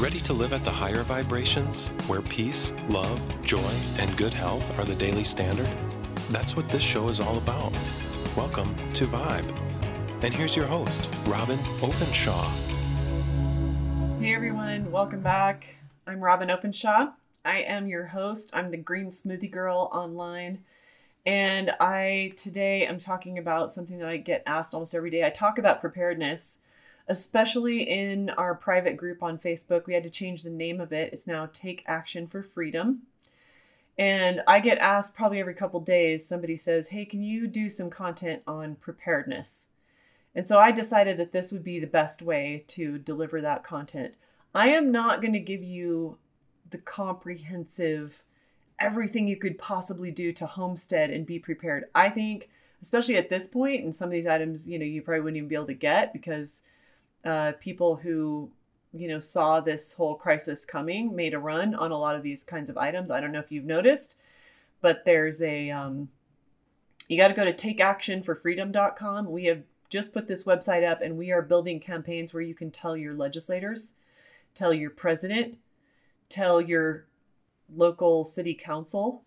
Ready to live at the higher vibrations, where peace, love, joy, and good health are the daily standard? That's what this show is all about. Welcome to Vibe. And here's your host, Robyn Openshaw. Hey everyone, welcome back. I'm Robyn Openshaw. I am your host. I'm the Green Smoothie Girl online. And I today am talking about something that I get asked almost every day. I talk about preparedness especially in our private group on Facebook. We had to change the name of it. It's now Take Action for Freedom. And I get asked probably every couple days, somebody says, Hey, can you do some content on preparedness? And so I decided that this would be the best way to deliver that content. I am not going to give you the comprehensive, everything you could possibly do to homestead and be prepared. I think, especially at this point, and some of these items, you know, you probably wouldn't even be able to get because uh, people who you know saw this whole crisis coming made a run on a lot of these kinds of items. I don't know if you've noticed but there's a um, you got to go to takeactionforfreedom.com we have just put this website up and we are building campaigns where you can tell your legislators tell your president tell your local city council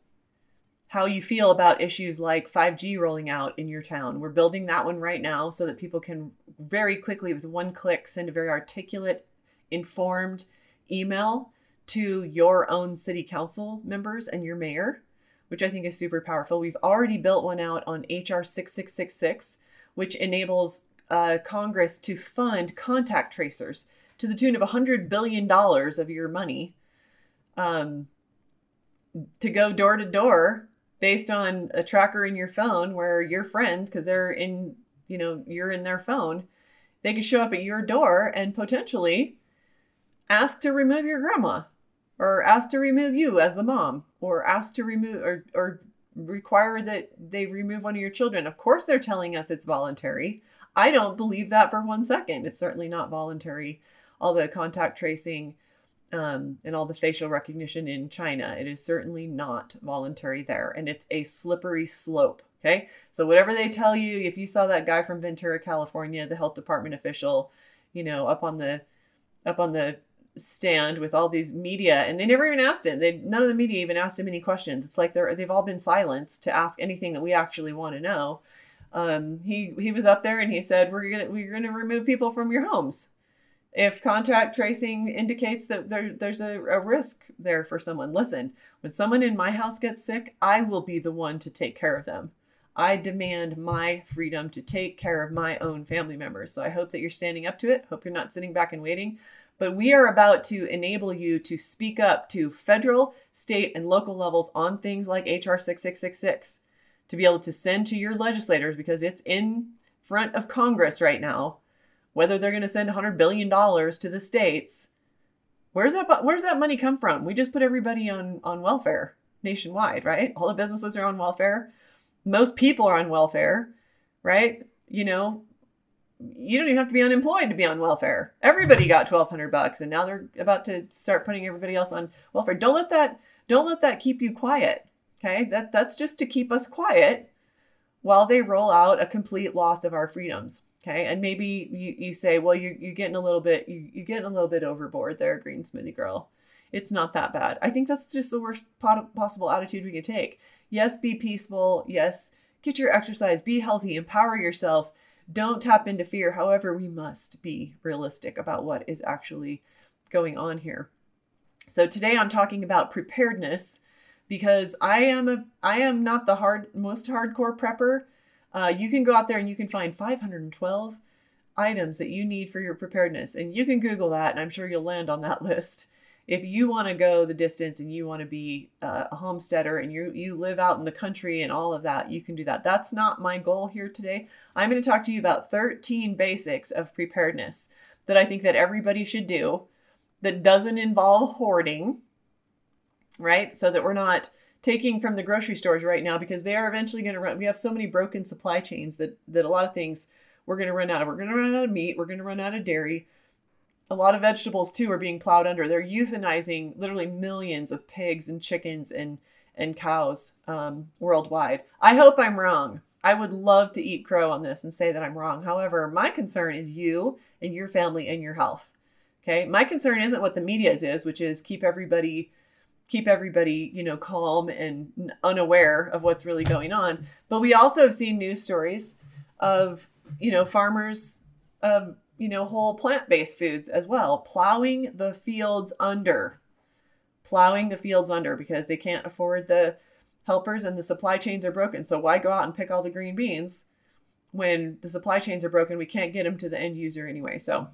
how you feel about issues like 5G rolling out in your town. We're building that one right now so that people can very quickly, with one click, send a very articulate, informed email to your own city council members and your mayor, which I think is super powerful. We've already built one out on HR 6666, which enables uh, Congress to fund contact tracers to the tune of $100 billion of your money um, to go door to door based on a tracker in your phone where your friends, because they're in, you know, you're in their phone, they could show up at your door and potentially ask to remove your grandma or ask to remove you as the mom or ask to remove or, or require that they remove one of your children. Of course, they're telling us it's voluntary. I don't believe that for one second. It's certainly not voluntary. All the contact tracing um, and all the facial recognition in China. It is certainly not voluntary there, and it's a slippery slope. Okay, so whatever they tell you, if you saw that guy from Ventura, California, the health department official, you know, up on the up on the stand with all these media, and they never even asked him. They none of the media even asked him any questions. It's like they're they've all been silenced to ask anything that we actually want to know. Um, he he was up there and he said, "We're gonna we're gonna remove people from your homes." If contact tracing indicates that there, there's a, a risk there for someone, listen, when someone in my house gets sick, I will be the one to take care of them. I demand my freedom to take care of my own family members. So I hope that you're standing up to it. Hope you're not sitting back and waiting. But we are about to enable you to speak up to federal, state, and local levels on things like HR 6666 to be able to send to your legislators because it's in front of Congress right now whether they're going to send 100 billion dollars to the states where's that where's that money come from? We just put everybody on on welfare nationwide right? All the businesses are on welfare. Most people are on welfare right? You know you don't even have to be unemployed to be on welfare. Everybody got 1200 bucks and now they're about to start putting everybody else on welfare. Don't let that don't let that keep you quiet okay? That that's just to keep us quiet while they roll out a complete loss of our freedoms Okay. And maybe you, you say, well, you're, you're getting a little bit, you, you're getting a little bit overboard there, green smoothie girl. It's not that bad. I think that's just the worst possible attitude we can take. Yes, be peaceful. Yes, get your exercise, be healthy, empower yourself. Don't tap into fear. However, we must be realistic about what is actually going on here. So today I'm talking about preparedness because I am a I am not the hard most hardcore prepper uh, you can go out there and you can find 512 items that you need for your preparedness. And you can Google that, and I'm sure you'll land on that list. If you want to go the distance and you want to be uh, a homesteader and you you live out in the country and all of that, you can do that. That's not my goal here today. I'm going to talk to you about 13 basics of preparedness that I think that everybody should do that doesn't involve hoarding, right? So that we're not taking from the grocery stores right now because they are eventually going to run. We have so many broken supply chains that that a lot of things we're going to run out of. We're going to run out of meat. We're going to run out of dairy. A lot of vegetables too are being plowed under. They're euthanizing literally millions of pigs and chickens and and cows um, worldwide. I hope I'm wrong. I would love to eat crow on this and say that I'm wrong. However, my concern is you and your family and your health. Okay. My concern isn't what the media's is, which is keep everybody keep everybody, you know, calm and unaware of what's really going on. But we also have seen news stories of, you know, farmers of, you know, whole plant-based foods as well, plowing the fields under. Plowing the fields under because they can't afford the helpers and the supply chains are broken. So why go out and pick all the green beans when the supply chains are broken? We can't get them to the end user anyway. So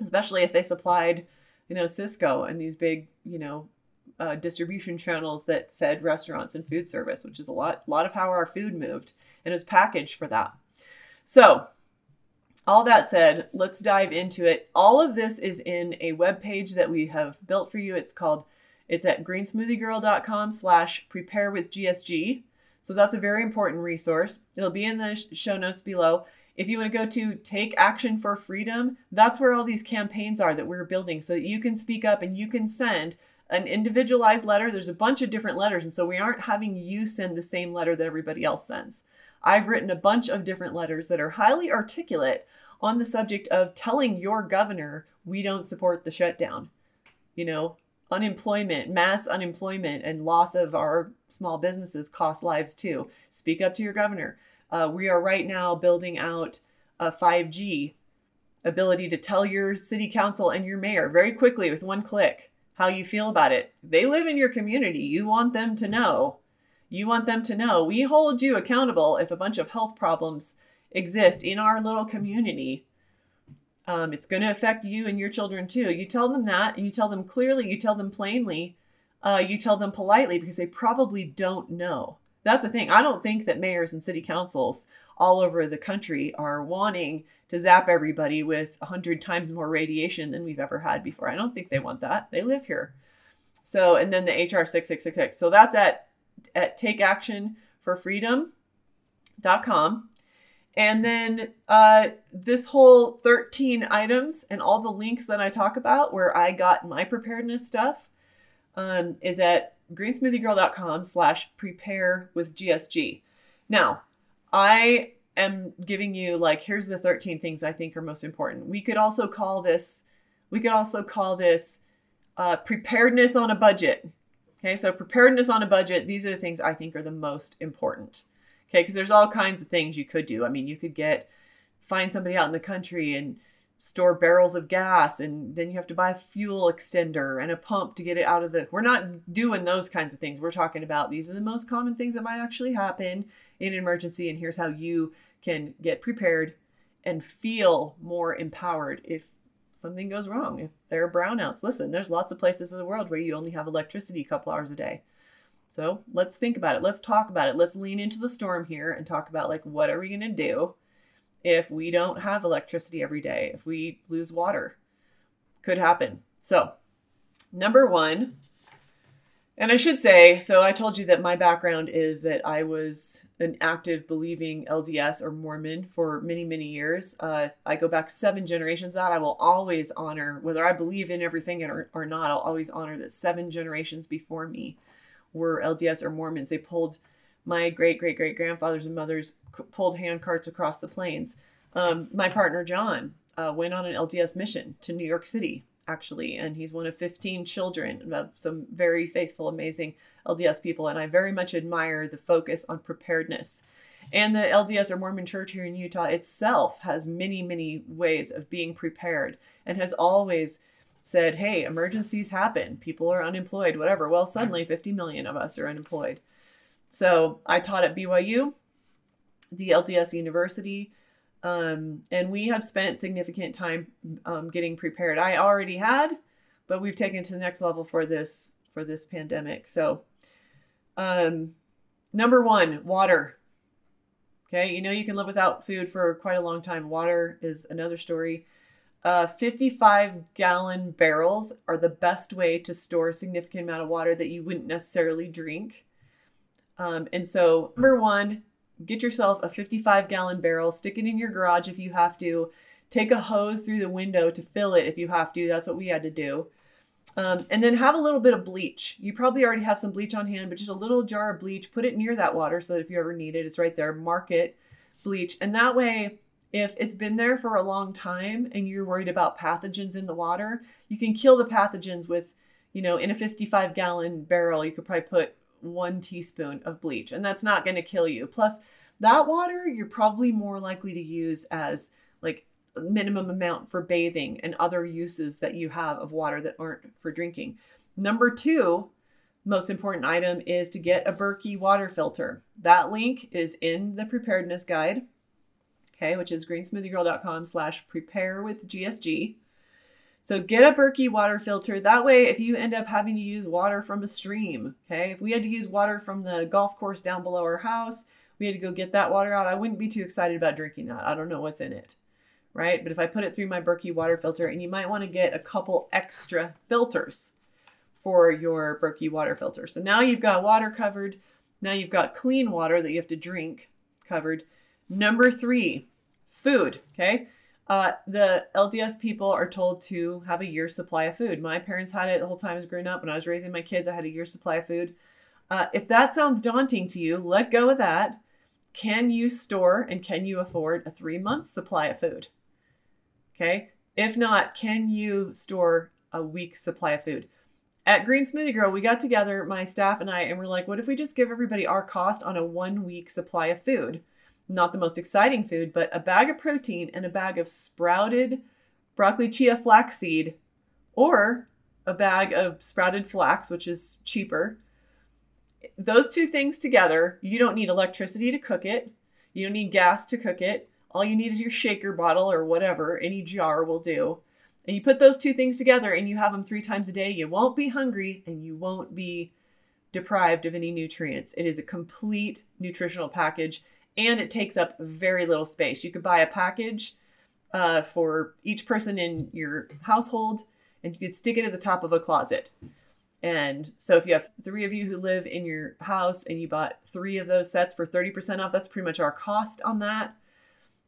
especially if they supplied, you know, Sysco and these big, you know, uh, distribution channels that fed restaurants and food service, which is a lot, lot of how our food moved, and was packaged for that. So, all that said, let's dive into it. All of this is in a web page that we have built for you. It's called, it's at greensmoothiegirl.com slash prepare with GSG. So that's a very important resource. It'll be in the show notes below. If you want to go to Take Action for Freedom, that's where all these campaigns are that we're building so that you can speak up and you can send an individualized letter. There's a bunch of different letters, and so we aren't having you send the same letter that everybody else sends. I've written a bunch of different letters that are highly articulate on the subject of telling your governor we don't support the shutdown. You know, unemployment, mass unemployment, and loss of our small businesses cost lives too. Speak up to your governor. Uh, we are right now building out a 5G ability to tell your city council and your mayor very quickly with one click how you feel about it. They live in your community. You want them to know. You want them to know. We hold you accountable if a bunch of health problems exist in our little community. Um, it's going to affect you and your children too. You tell them that, and you tell them clearly, you tell them plainly, uh, you tell them politely because they probably don't know. That's the thing. I don't think that mayors and city councils all over the country are wanting to zap everybody with 100 times more radiation than we've ever had before. I don't think they want that. They live here. So, and then the HR 6666. So that's at, at takeactionforfreedom.com. And then uh, this whole 13 items and all the links that I talk about where I got my preparedness stuff um, is at greensmoothiegirl.com slash prepare with GSG. Now, I am giving you like here's the 13 things I think are most important. We could also call this we could also call this uh, preparedness on a budget. Okay, so preparedness on a budget, these are the things I think are the most important. Okay, because there's all kinds of things you could do. I mean, you could get find somebody out in the country and store barrels of gas and then you have to buy a fuel extender and a pump to get it out of the we're not doing those kinds of things. We're talking about these are the most common things that might actually happen in an emergency and here's how you can get prepared and feel more empowered if something goes wrong if there are brownouts. Listen there's lots of places in the world where you only have electricity a couple hours a day. So let's think about it. Let's talk about it. Let's lean into the storm here and talk about like what are we going to do if we don't have electricity every day, if we lose water. Could happen. So, number one, and I should say, so I told you that my background is that I was an active believing LDS or Mormon for many, many years. Uh, I go back seven generations that I will always honor, whether I believe in everything or, or not, I'll always honor that seven generations before me were LDS or Mormons. They pulled my great great great grandfathers and mothers pulled hand carts across the plains. Um, my partner John uh, went on an LDS mission to New York City, actually, and he's one of 15 children of some very faithful, amazing LDS people. And I very much admire the focus on preparedness. And the LDS or Mormon Church here in Utah itself has many, many ways of being prepared and has always said, hey, emergencies happen, people are unemployed, whatever. Well, suddenly 50 million of us are unemployed. So I taught at BYU, the LDS University, um, and we have spent significant time um, getting prepared. I already had, but we've taken to the next level for this for this pandemic. So, um, number one, water. Okay, you know you can live without food for quite a long time. Water is another story. Uh, 55 gallon barrels are the best way to store a significant amount of water that you wouldn't necessarily drink. Um, and so, number one, get yourself a 55 gallon barrel, stick it in your garage if you have to, take a hose through the window to fill it if you have to. That's what we had to do. Um, and then have a little bit of bleach. You probably already have some bleach on hand, but just a little jar of bleach, put it near that water so that if you ever need it, it's right there. Mark it, bleach. And that way, if it's been there for a long time and you're worried about pathogens in the water, you can kill the pathogens with, you know, in a 55 gallon barrel, you could probably put one teaspoon of bleach, and that's not going to kill you. Plus, that water you're probably more likely to use as like minimum amount for bathing and other uses that you have of water that aren't for drinking. Number two, most important item is to get a Berkey water filter. That link is in the preparedness guide okay, which is greensmoothiegirl.com slash prepare with GSG. So get a Berkey water filter. That way, if you end up having to use water from a stream, okay, if we had to use water from the golf course down below our house, we had to go get that water out. I wouldn't be too excited about drinking that. I don't know what's in it, right? But if I put it through my Berkey water filter, and you might want to get a couple extra filters for your Berkey water filter. So now you've got water covered. Now you've got clean water that you have to drink covered. Number three, food. Okay. Uh, the LDS people are told to have a year's supply of food. My parents had it the whole time I was growing up. When I was raising my kids, I had a year's supply of food. Uh, if that sounds daunting to you, let go of that. Can you store and can you afford a three month supply of food? Okay. If not, can you store a week's supply of food? At Green Smoothie Girl, we got together, my staff and I, and we're like, what if we just give everybody our cost on a one week supply of food? Not the most exciting food, but a bag of protein and a bag of sprouted broccoli chia flaxseed, or a bag of sprouted flax, which is cheaper. Those two things together, you don't need electricity to cook it. You don't need gas to cook it. All you need is your shaker bottle or whatever, any jar will do. And you put those two things together and you have them three times a day. You won't be hungry and you won't be deprived of any nutrients. It is a complete nutritional package and it takes up very little space. You could buy a package uh, for each person in your household, and you could stick it at the top of a closet. And so, if you have three of you who live in your house and you bought three of those sets for 30% off, that's pretty much our cost on that.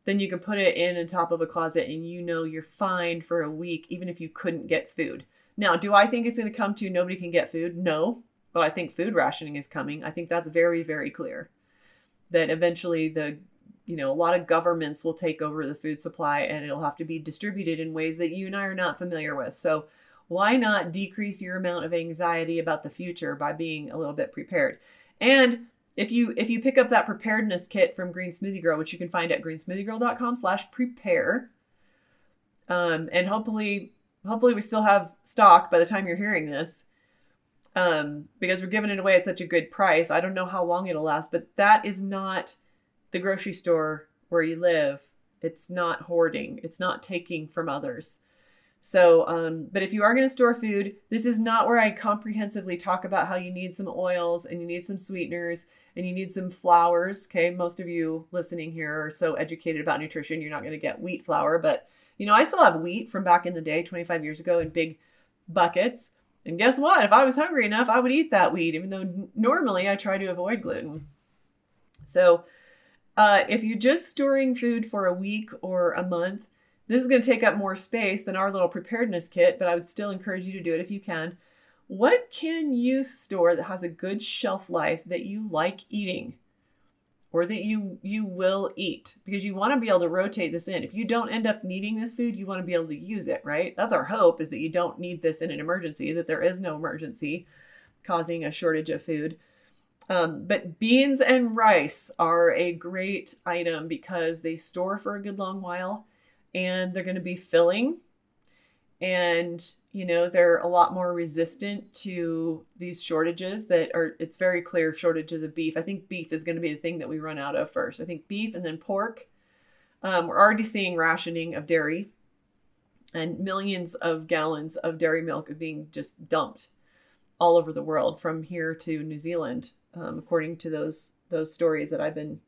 Then you can put it in the top of a closet and you know you're fine for a week, even if you couldn't get food. Now, do I think it's going to come to nobody can get food? No, but I think food rationing is coming. I think that's very, very clear that eventually the you know a lot of governments will take over the food supply and it'll have to be distributed in ways that you and I are not familiar with. So why not decrease your amount of anxiety about the future by being a little bit prepared? And if you if you pick up that preparedness kit from Green Smoothie Girl, which you can find at greensmoothiegirl.com/prepare, um, and hopefully hopefully we still have stock by the time you're hearing this um, because we're giving it away at such a good price. I don't know how long it'll last, but that is not the grocery store where you live. It's not hoarding, it's not taking from others. So, um, but if you are going to store food, this is not where I comprehensively talk about how you need some oils and you need some sweeteners and you need some flours. Okay, most of you listening here are so educated about nutrition, you're not going to get wheat flour, but you know, I still have wheat from back in the day, 25 years ago, in big buckets. And guess what? If I was hungry enough, I would eat that wheat, even though normally I try to avoid gluten. So, uh, if you're just storing food for a week or a month, this is going to take up more space than our little preparedness kit, but I would still encourage you to do it if you can. What can you store that has a good shelf life that you like eating? Or that you you will eat because you want to be able to rotate this in. If you don't end up needing this food, you want to be able to use it, right? That's our hope is that you don't need this in an emergency, that there is no emergency causing a shortage of food. Um, but beans and rice are a great item because they store for a good long while and they're going to be filling and you know they're a lot more resistant to these shortages that are it's very clear shortages of beef i think beef is going to be the thing that we run out of first i think beef and then pork um, we're already seeing rationing of dairy and millions of gallons of dairy milk are being just dumped all over the world from here to new zealand um, according to those those stories that i've been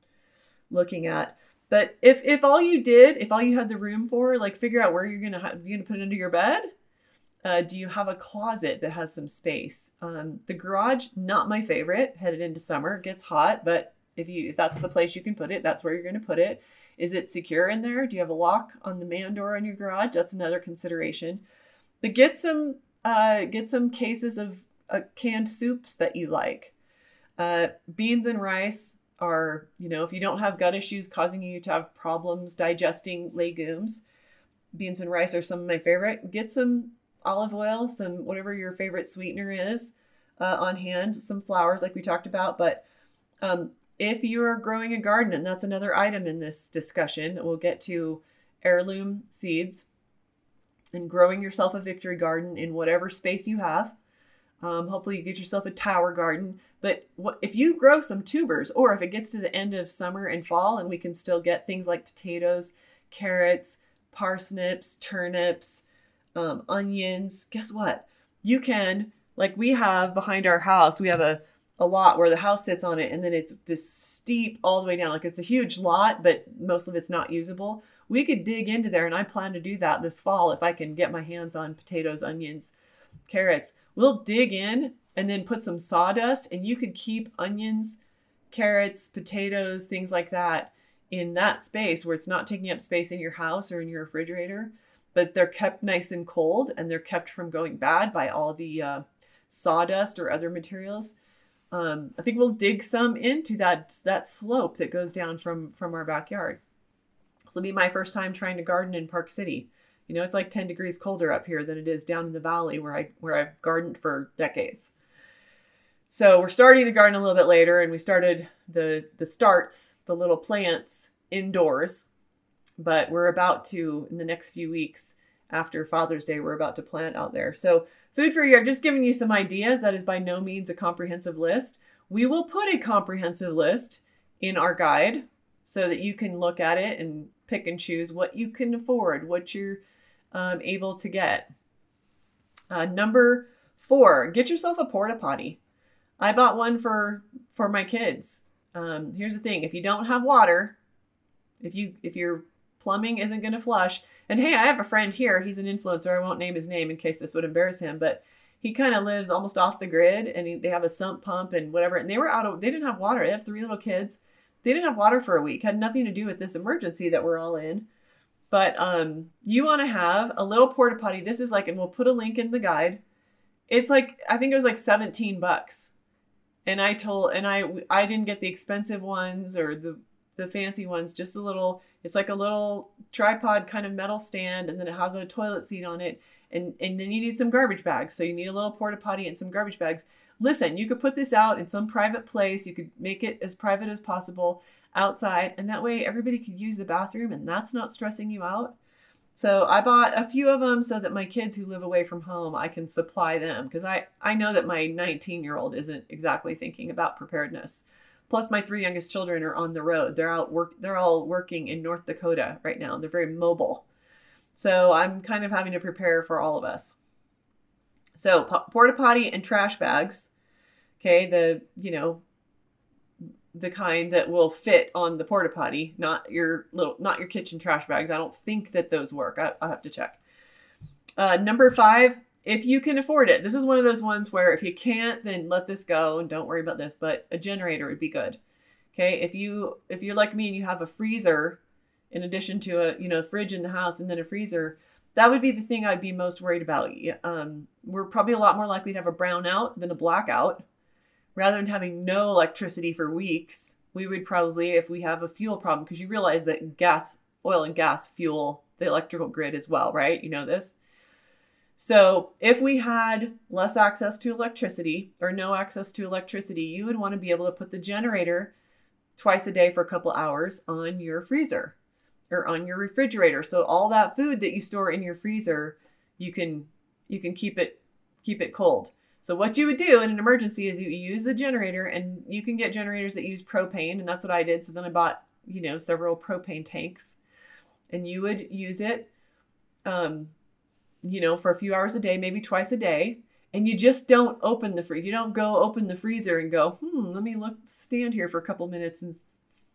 looking at but if if all you did, if all you had the room for, like figure out where you're gonna ha- you're gonna put it under your bed. Uh, do you have a closet that has some space? Um, the garage, not my favorite. Headed into summer, gets hot, but if you if that's the place you can put it, that's where you're gonna put it. Is it secure in there? Do you have a lock on the man door in your garage? That's another consideration. But get some uh, get some cases of uh, canned soups that you like. Uh, beans and rice are, you know, if you don't have gut issues causing you to have problems digesting legumes, beans and rice are some of my favorite. Get some olive oil, some whatever your favorite sweetener is uh, on hand, some flours like we talked about. But um, if you're growing a garden, and that's another item in this discussion, we'll get to heirloom seeds and growing yourself a victory garden in whatever space you have. Um, hopefully, you get yourself a tower garden. But what, if you grow some tubers, or if it gets to the end of summer and fall, and we can still get things like potatoes, carrots, parsnips, turnips, um, onions, guess what? You can, like we have behind our house, we have a, a lot where the house sits on it, and then it's this steep all the way down. Like it's a huge lot, but most of it's not usable. We could dig into there, and I plan to do that this fall if I can get my hands on potatoes, onions, carrots. We'll dig in and then put some sawdust, and you could keep onions, carrots, potatoes, things like that in that space where it's not taking up space in your house or in your refrigerator, but they're kept nice and cold and they're kept from going bad by all the uh, sawdust or other materials. Um, I think we'll dig some into that that slope that goes down from from our backyard. This will be my first time trying to garden in Park City. You know, it's like 10 degrees colder up here than it is down in the valley where I where I've gardened for decades. So we're starting the garden a little bit later, and we started the the starts, the little plants indoors, but we're about to in the next few weeks after Father's Day, we're about to plant out there. So food for you, I'm just giving you some ideas. That is by no means a comprehensive list. We will put a comprehensive list in our guide so that you can look at it and pick and choose what you can afford, what you're um, able to get. Uh, number four, get yourself a porta potty. I bought one for for my kids. Um, here's the thing: if you don't have water, if you if your plumbing isn't going to flush, and hey, I have a friend here. He's an influencer. I won't name his name in case this would embarrass him, but he kind of lives almost off the grid, and he, they have a sump pump and whatever. And they were out of they didn't have water. They have three little kids. They didn't have water for a week. Had nothing to do with this emergency that we're all in. But um, you want to have a little porta potty. This is like, and we'll put a link in the guide. It's like I think it was like 17 bucks. And I told, and I I didn't get the expensive ones or the the fancy ones. Just a little. It's like a little tripod kind of metal stand, and then it has a toilet seat on it. And and then you need some garbage bags. So you need a little porta potty and some garbage bags. Listen, you could put this out in some private place. You could make it as private as possible outside, and that way everybody could use the bathroom and that's not stressing you out. So I bought a few of them so that my kids who live away from home, I can supply them because I, I know that my 19 year old isn't exactly thinking about preparedness. Plus my three youngest children are on the road. They're out work they're all working in North Dakota right now. They're very mobile. So I'm kind of having to prepare for all of us. So porta potty and trash bags. Okay, the you know the kind that will fit on the porta potty, not your little, not your kitchen trash bags. I don't think that those work. I, will have to check. Uh, number five, if you can afford it, this is one of those ones where if you can't, then let this go and don't worry about this. But a generator would be good. Okay, if you if you're like me and you have a freezer, in addition to a you know fridge in the house and then a freezer, that would be the thing I'd be most worried about. Um, we're probably a lot more likely to have a brownout than a blackout rather than having no electricity for weeks, we would probably, if we have a fuel problem, because you realize that gas, oil and gas fuel the electrical grid as well, right? You know this. So, if we had less access to electricity or no access to electricity, you would want to be able to put the generator twice a day for a couple hours on your freezer or on your refrigerator. So all that food that you store in your freezer, you can you can keep it keep it cold. So what you would do in an emergency is you use the generator and you can get generators that use propane and that's what I did. So then I bought, you know, several propane tanks and you would use it um you know, for a few hours a day, maybe twice a day, and you just don't open the freezer. You don't go open the freezer and go, "Hmm, let me look stand here for a couple minutes and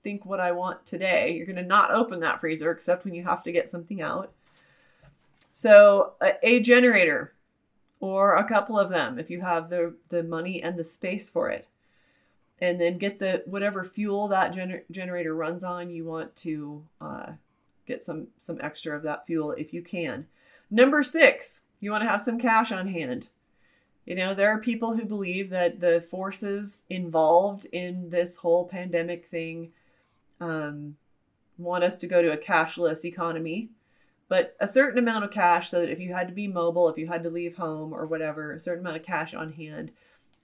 think what I want today." You're going to not open that freezer except when you have to get something out. So, a, a generator or a couple of them if you have the the money and the space for it and then get the whatever fuel that gener- generator runs on you want to uh, get some some extra of that fuel if you can number six you want to have some cash on hand You know, there are people who believe that the forces involved in this whole pandemic thing um, want us to go to a cashless economy, but a certain amount of cash so that if you had to be mobile, if you had to leave home or whatever, a certain amount of cash on hand,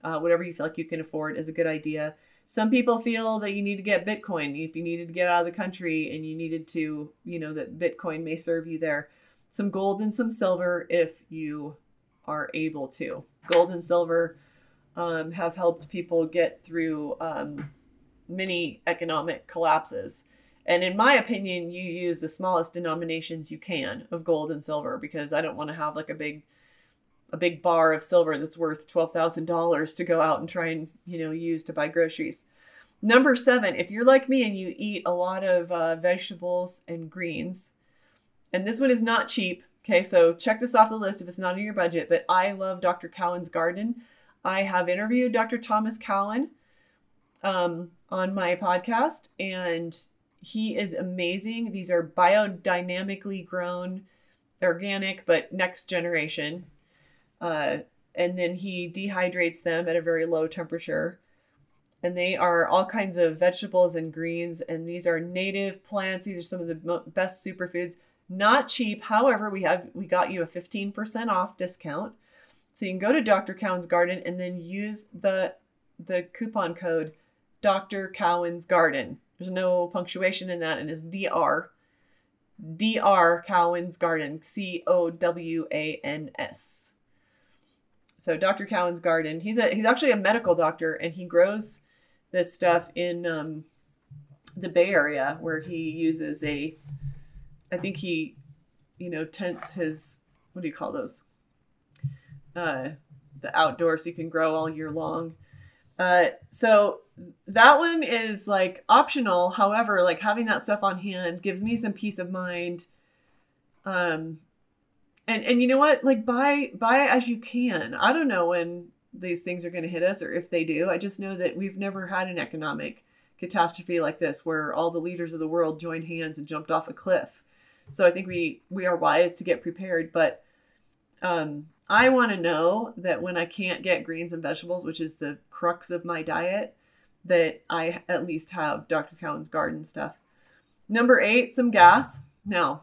uh, whatever you feel like you can afford is a good idea. Some people feel that you need to get Bitcoin if you needed to get out of the country and you needed to, you know, that Bitcoin may serve you there. Some gold and some silver if you are able to. Gold and silver um, have helped people get through um, many economic collapses. And in my opinion, you use the smallest denominations you can of gold and silver because I don't want to have like a big a big bar of silver that's worth $12,000 to go out and try and, you know, use to buy groceries. Number 7, if you're like me and you eat a lot of uh, vegetables and greens, and this one is not cheap, okay? So check this off the list if it's not in your budget, but I love Dr. Cowan's garden. I have interviewed Dr. Thomas Cowan um, on my podcast, and he is amazing. These are biodynamically grown, organic, but next generation. Uh, and then he dehydrates them at a very low temperature. And they are all kinds of vegetables and greens. And these are native plants. These are some of the best superfoods. Not cheap. However, we have we got you a 15% off discount. So you can go to Dr. Cowan's Garden and then use the the coupon code Dr. Cowan's Garden. There's no punctuation in that, and it's DR. DR Cowan's Garden. C O W A N S. So Dr. Cowan's Garden. He's a he's actually a medical doctor, and he grows this stuff in um, the Bay Area, where he uses a. I think he, you know, tents his what do you call those? Uh, the outdoors you can grow all year long. Uh, so that one is like optional. However, like having that stuff on hand gives me some peace of mind. Um, and and you know what? Like buy buy as you can. I don't know when these things are going to hit us or if they do. I just know that we've never had an economic catastrophe like this where all the leaders of the world joined hands and jumped off a cliff. So I think we we are wise to get prepared, but um I want to know that when I can't get greens and vegetables, which is the crux of my diet, that I at least have Dr. Cowan's garden stuff. Number eight, some gas. Now,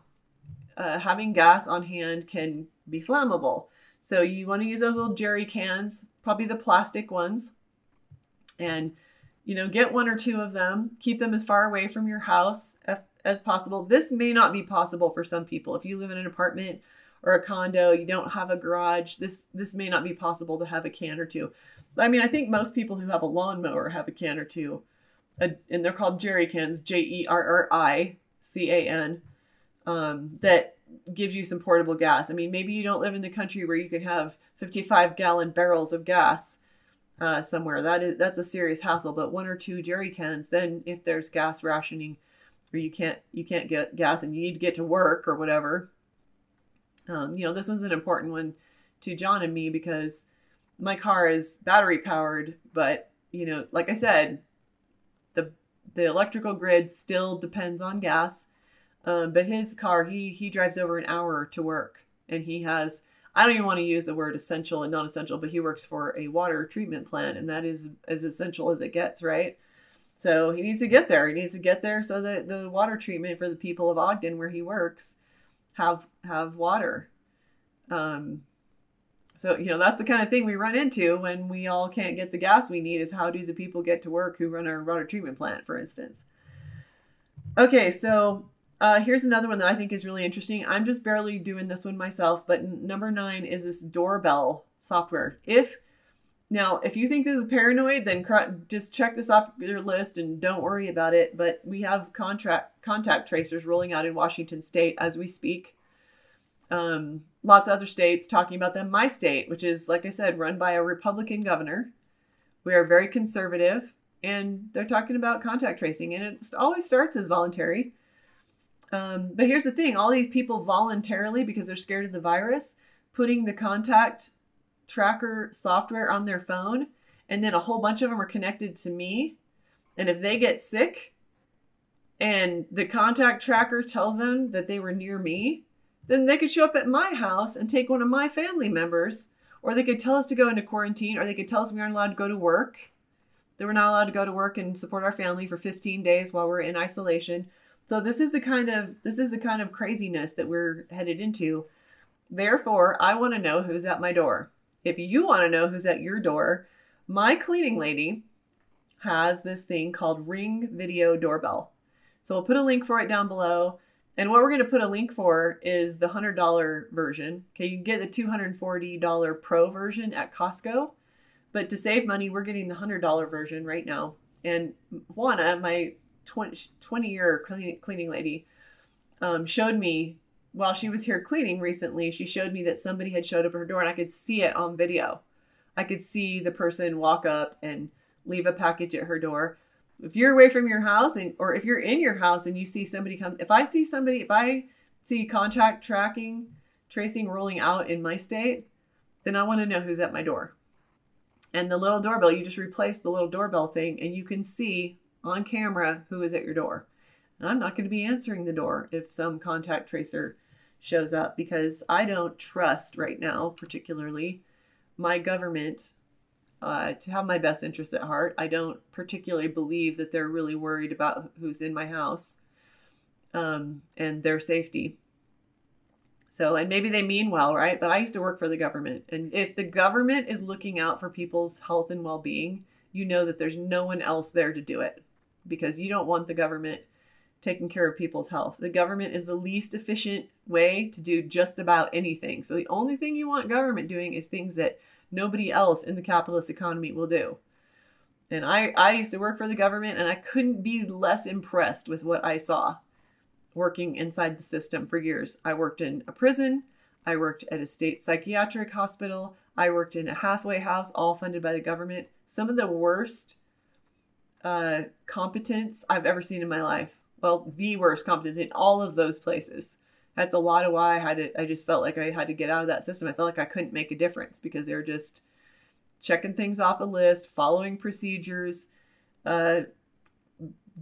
uh, having gas on hand can be flammable. So you want to use those little jerry cans, probably the plastic ones, and you know get one or two of them. Keep them as far away from your house as possible. This may not be possible for some people. If you live in an apartment or a condo, you don't have a garage. This this may not be possible to have a can or two. I mean, I think most people who have a lawnmower have a can or two, and they're called jerry cans, J E R R I C A N, um, that gives you some portable gas. I mean, maybe you don't live in the country where you can have 55 gallon barrels of gas uh, somewhere. That is that's a serious hassle. But one or two jerry cans, then if there's gas rationing, or you can't you can't get gas and you need to get to work or whatever. Um, you know, this one's an important one to John and me because my car is battery powered, but you know, like I said, the the electrical grid still depends on gas. Um, but his car, he he drives over an hour to work, and he has. I don't even want to use the word essential and non-essential, but he works for a water treatment plant, and that is as essential as it gets, right? So he needs to get there. He needs to get there so that the water treatment for the people of Ogden, where he works, have have water. Um, so, you know, that's the kind of thing we run into when we all can't get the gas we need is how do the people get to work who run our water treatment plant, for instance. Okay, so uh, here's another one that I think is really interesting. I'm just barely doing this one myself, but number nine is this doorbell software. If now, if you think this is paranoid, then just check this off your list and don't worry about it. But we have contract contact tracers rolling out in Washington State as we speak. Um, lots of other states talking about them. My state, which is, like I said, run by a Republican governor, we are very conservative, and they're talking about contact tracing, and it always starts as voluntary. Um, but here's the thing all these people voluntarily, because they're scared of the virus, putting the contact tracker software on their phone, and then a whole bunch of them are connected to me. And if they get sick and the contact tracker tells them that they were near me, then they could show up at my house and take one of my family members Or they could tell us to go into quarantine, or they could tell us we aren't allowed to go to work. That we're not allowed to go to work and support our family for 15 days while we're in isolation. So this is the kind of this is the kind of craziness that we're headed into. Therefore, I want to know who's at my door. If you want to know who's at your door, my cleaning lady has this thing called Ring Video Doorbell. So we'll put a link for it down below. And what we're going to put a link for is the $100 version. Okay, you can get the $240 Pro version at Costco. But to save money, we're getting the $100 version right now. And Juana, my 20, 20 year cleaning, cleaning lady, um, showed me while she was here cleaning recently, she showed me that somebody had showed up at her door and I could see it on video. I could see the person walk up and leave a package at her door. If you're away from your house and or if you're in your house and you see somebody come if I see somebody if I see contact tracking tracing rolling out in my state, then I want to know who's at my door. And the little doorbell, you just replace the little doorbell thing and you can see on camera who is at your door. And I'm not going to be answering the door if some contact tracer shows up because I don't trust right now, particularly my government uh, to have my best interests at heart. I don't particularly believe that they're really worried about who's in my house um, and their safety. So, and maybe they mean well, right? But I used to work for the government. And if the government is looking out for people's health and well being, you know that there's no one else there to do it because you don't want the government taking care of people's health. The government is the least efficient way to do just about anything. So the only thing you want government doing is things that nobody else in the capitalist economy will do. And I, I used to work for the government and I couldn't be less impressed with what I saw working inside the system for years. I worked in a prison, I worked at a state psychiatric hospital, I worked in a halfway house, all funded by the government. Some of the worst uh, competence I've ever seen in my life well, the worst competence in all of those places. That's a lot of why I had to, I just felt like I had to get out of that system. I felt like I couldn't make a difference because they were just checking things off a list, following procedures, uh,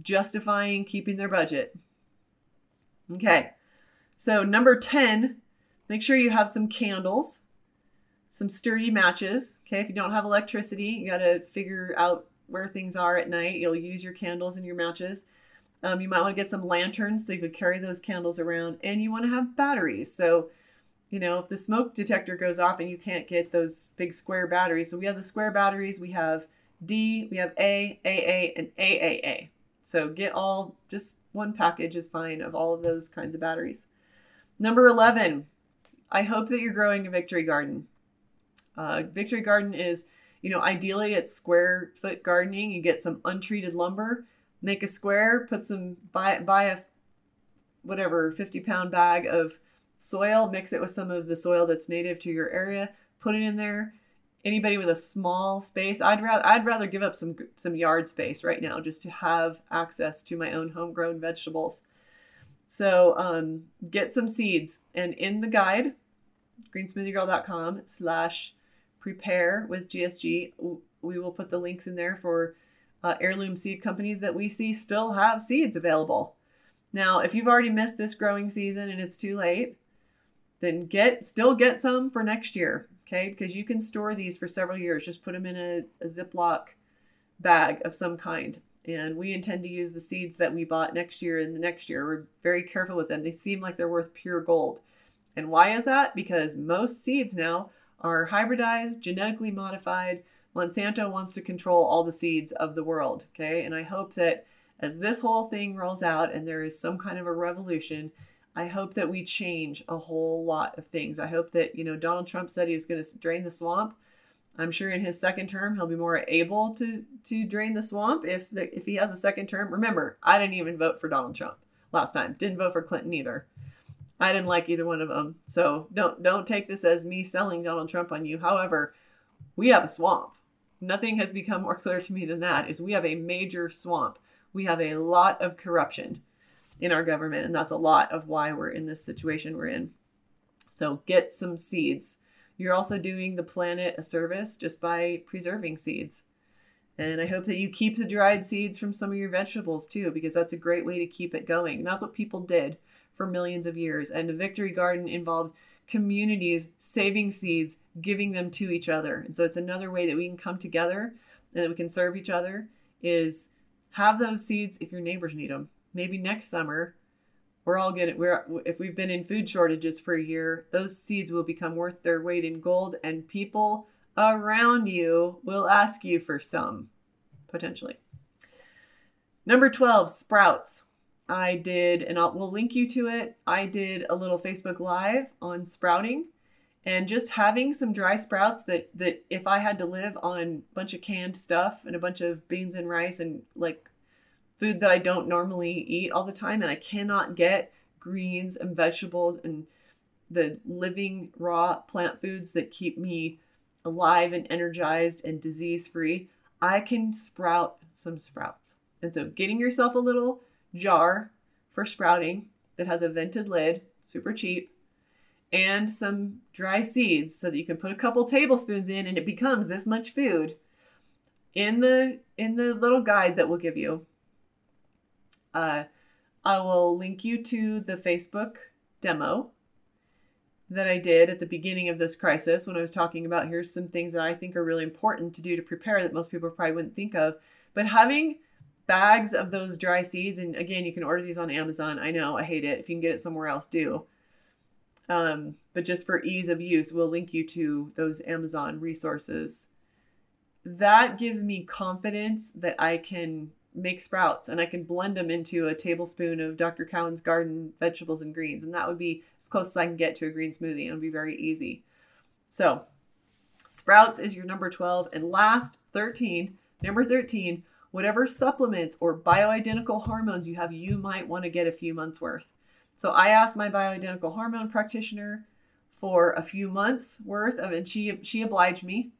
justifying keeping their budget. Okay. So, number 10, make sure you have some candles, some sturdy matches. Okay. If you don't have electricity, you got to figure out where things are at night. You'll use your candles and your matches. Um, you might want to get some lanterns so you could carry those candles around, and you want to have batteries. So, you know, if the smoke detector goes off and you can't get those big square batteries, so we have the square batteries, we have D, we have A, AA, and AAA. So get all, just one package is fine of all of those kinds of batteries. Number 11, I hope that you're growing a victory garden. Uh, victory garden is, you know, ideally it's square foot gardening. You get some untreated lumber make a square, put some buy buy a whatever 50 pound bag of soil, mix it with some of the soil that's native to your area, put it in there. Anybody with a small space, I'd rather I'd rather give up some some yard space right now just to have access to my own homegrown vegetables. So um, get some seeds, and in the guide, greensmoothiegirl.com slash prepare with GSG, we will put the links in there for uh, heirloom seed companies that we see still have seeds available. Now, if you've already missed this growing season and it's too late, then get still get some for next year, okay? Because you can store these for several years. Just put them in a, a Ziploc bag of some kind. And we intend to use the seeds that we bought next year and the next year. We're very careful with them. They seem like they're worth pure gold. And why is that? Because most seeds now are hybridized, genetically modified, Monsanto wants to control all the seeds of the world, okay? And I hope that as this whole thing rolls out and there is some kind of a revolution, I hope that we change a whole lot of things. I hope that, you know, Donald Trump said he was going to drain the swamp. I'm sure in his second term he'll be more able to to drain the swamp if the, if he has a second term. Remember, I didn't even vote for Donald Trump last time. Didn't vote for Clinton either. I didn't like either one of them. So don't don't take this as me selling Donald Trump on you. However, we have a swamp nothing has become more clear to me than that is we have a major swamp. We have a lot of corruption in our government, and that's a lot of why we're in this situation we're in. So get some seeds. You're also doing the planet a service just by preserving seeds. And I hope that you keep the dried seeds from some of your vegetables too, because that's a great way to keep it going. And that's what people did for millions of years. And a victory garden involves communities saving seeds, giving them to each other. And so it's another way that we can come together and that we can serve each other is have those seeds if your neighbors need them. Maybe next summer we're all getting we're if we've been in food shortages for a year, those seeds will become worth their weight in gold and people around you will ask you for some potentially. Number 12, sprouts. I did, and I'll, we'll link you to it. I did a little Facebook Live on sprouting and just having some dry sprouts that, that if I had to live on a bunch of canned stuff and a bunch of beans and rice and like food that I don't normally eat all the time, and I cannot get greens and vegetables and the living raw plant foods that keep me alive and energized and disease free, I can sprout some sprouts. And so, getting yourself a little jar for sprouting that has a vented lid, super cheap, and some dry seeds so that you can put a couple tablespoons in and it becomes this much food in the in the little guide that we'll give you. Uh, i will link you to the facebook demo that i did at the beginning of this crisis when i was talking about here's some things that i think are really important to do to prepare that most people probably wouldn't think of. But having bags of those dry seeds. And again, you can order these on Amazon. I know, I hate it. If you can get it somewhere else, do. Um, but just for ease of use, we'll link you to those Amazon resources. That gives me confidence that I can make sprouts and I can blend them into a tablespoon of Dr. Cowan's garden vegetables and greens. And that would be as close as I can get to a green smoothie. It would be very easy. So, sprouts is your number 12. And last, 13, number 13, whatever supplements or bioidentical hormones you have, you might want to get a few months worth. So I asked my bioidentical hormone practitioner for a few months worth of, and she she obliged me.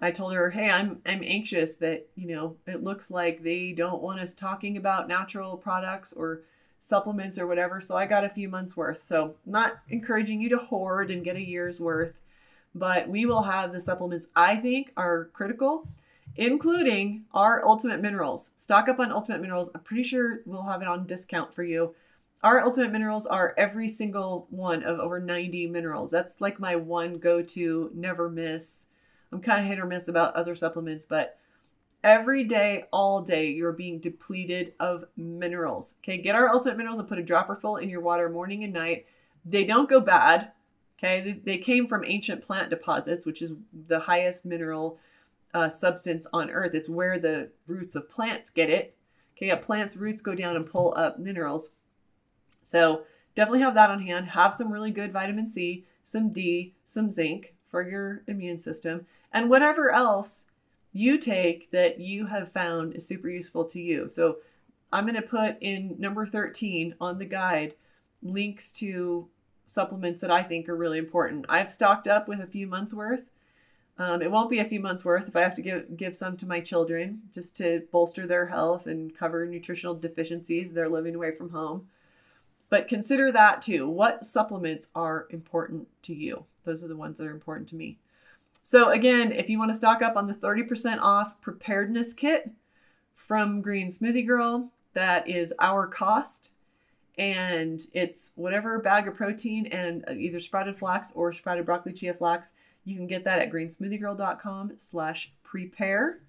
I told her, "Hey, I'm I'm anxious that you know it looks like they don't want us talking about natural products or supplements or whatever." So I got a few months worth. So not encouraging you to hoard and get a year's worth, but we will have the supplements I think are critical including our Ultimate Minerals. Stock up on Ultimate Minerals. I'm pretty sure we'll have it on discount for you. Our Ultimate Minerals are every single one of over 90 minerals. That's like my one go to, never miss. I'm kind of hit or miss about other supplements, but every day, all day, you're being depleted of minerals. Okay, get our Ultimate Minerals and put a dropper full in your water morning and night. They don't go bad. Okay, they came from ancient plant deposits, which is the highest mineral uh, substance on earth. It's where the roots of plants get it. Okay, plant's roots go down and pull up minerals. So definitely have that on hand. Have some really good vitamin C, some D, some zinc for your immune system, and whatever else you take that you have found is super useful to you. So I'm going to put in number 13 on the guide links to supplements that I think are really important. I've stocked up with a few months worth um, it won't be a few months worth if I have to give give some to my children just to bolster their health and cover nutritional deficiencies. They're living away from home. But consider that too. What supplements are important to you? Those are the ones that are important to me. So again, if you want to stock up on the 30% off preparedness kit from Green Smoothie Girl, that is our cost. And it's whatever bag of protein and either sprouted flax or sprouted broccoli chia flax you can get that at greensmoothiegirl.com slash prepare.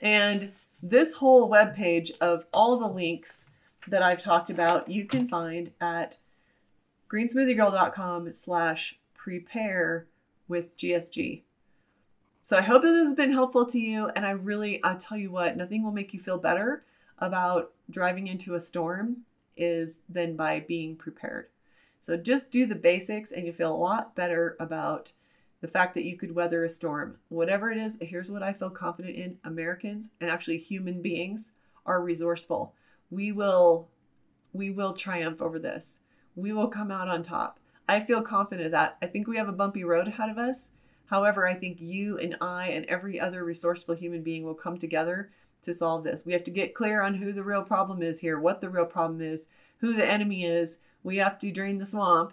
And this whole web page of all the links that I've talked about, you can find at greensmoothiegirl.com slash prepare with GSG. So I hope that this has been helpful to you. And I really, I'll tell you what, nothing will make you feel better about driving into a storm is than by being prepared. So just do the basics and you feel a lot better about the fact that you could weather a storm. Whatever it is, here's what I feel confident in Americans and actually human beings are resourceful. We will we will triumph over this. We will come out on top. I feel confident of that. I think we have a bumpy road ahead of us. However, I think you and I and every other resourceful human being will come together to solve this. We have to get clear on who the real problem is here, what the real problem is, who the enemy is. We have to drain the swamp,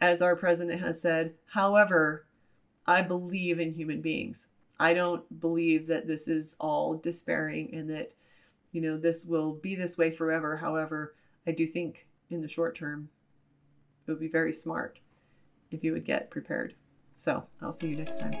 as our president has said. However, I believe in human beings. I don't believe that this is all despairing and that, you know, this will be this way forever. However, I do think in the short term, it would be very smart if you would get prepared. So I'll see you next time.